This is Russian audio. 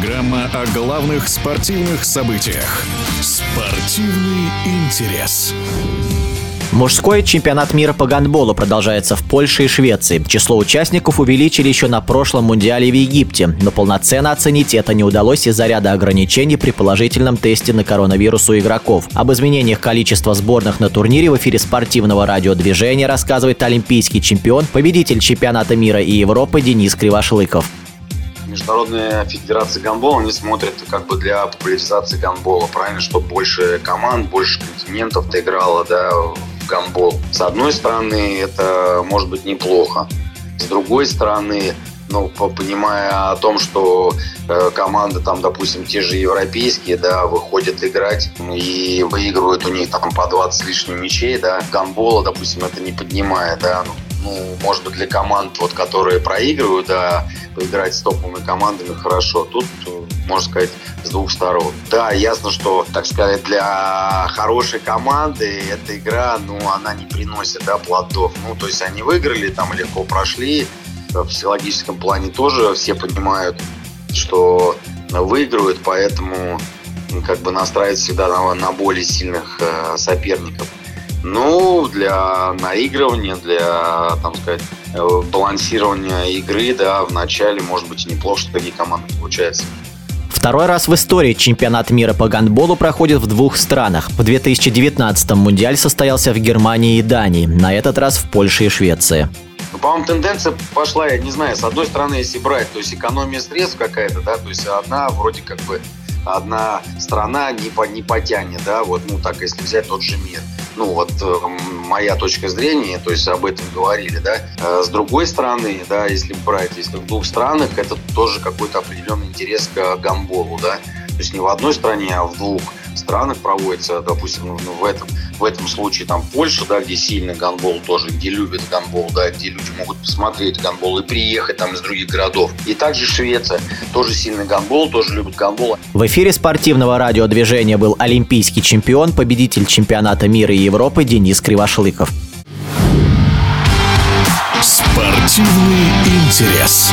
Программа о главных спортивных событиях. Спортивный интерес. Мужской чемпионат мира по гандболу продолжается в Польше и Швеции. Число участников увеличили еще на прошлом Мундиале в Египте, но полноценно оценить это не удалось из-за ряда ограничений при положительном тесте на коронавирус у игроков. Об изменениях количества сборных на турнире в эфире спортивного радиодвижения рассказывает олимпийский чемпион, победитель чемпионата мира и Европы Денис Кривошлыков. Международная федерация гандбола не смотрит как бы для популяризации гандбола, правильно, чтобы больше команд, больше континентов-то играло, да, гандбол. С одной стороны, это может быть неплохо. С другой стороны, ну, понимая о том, что э, команды там, допустим, те же европейские, да, выходят играть и выигрывают у них там по 20 с лишним мячей, да, гандбола, допустим, это не поднимая, да, ну, ну, может быть, для команд, вот, которые проигрывают, да, поиграть с топовыми командами хорошо. Тут, можно сказать, с двух сторон. Да, ясно, что, так сказать, для хорошей команды эта игра, ну, она не приносит, да, плодов. Ну, то есть они выиграли, там легко прошли. В психологическом плане тоже все понимают, что выигрывают, поэтому как бы настраивать всегда на, на более сильных э, соперников. Ну, для наигрывания, для, там сказать, э, балансирования игры, да, в начале, может быть, неплохо, что такие команды получаются. Второй раз в истории чемпионат мира по гандболу проходит в двух странах. В 2019-м Мундиаль состоялся в Германии и Дании, на этот раз в Польше и Швеции. Ну, по-моему, тенденция пошла, я не знаю, с одной стороны, если брать, то есть экономия средств какая-то, да, то есть одна вроде как бы одна страна не, по, не потянет, да, вот, ну, так, если взять тот же мир ну вот э, моя точка зрения, то есть об этом говорили, да. Э, с другой стороны, да, если брать, если в двух странах, это тоже какой-то определенный интерес к гамболу, да. То есть не в одной стране, а в двух странах проводится, допустим, ну, в этом, в этом случае там Польша, да, где сильный гандбол тоже, где любят гандбол, да, где люди могут посмотреть гандбол и приехать там из других городов. И также Швеция, тоже сильный гандбол, тоже любит гандбол. В эфире спортивного радиодвижения был олимпийский чемпион, победитель чемпионата мира и Европы Денис Кривошлыков. Спортивный интерес.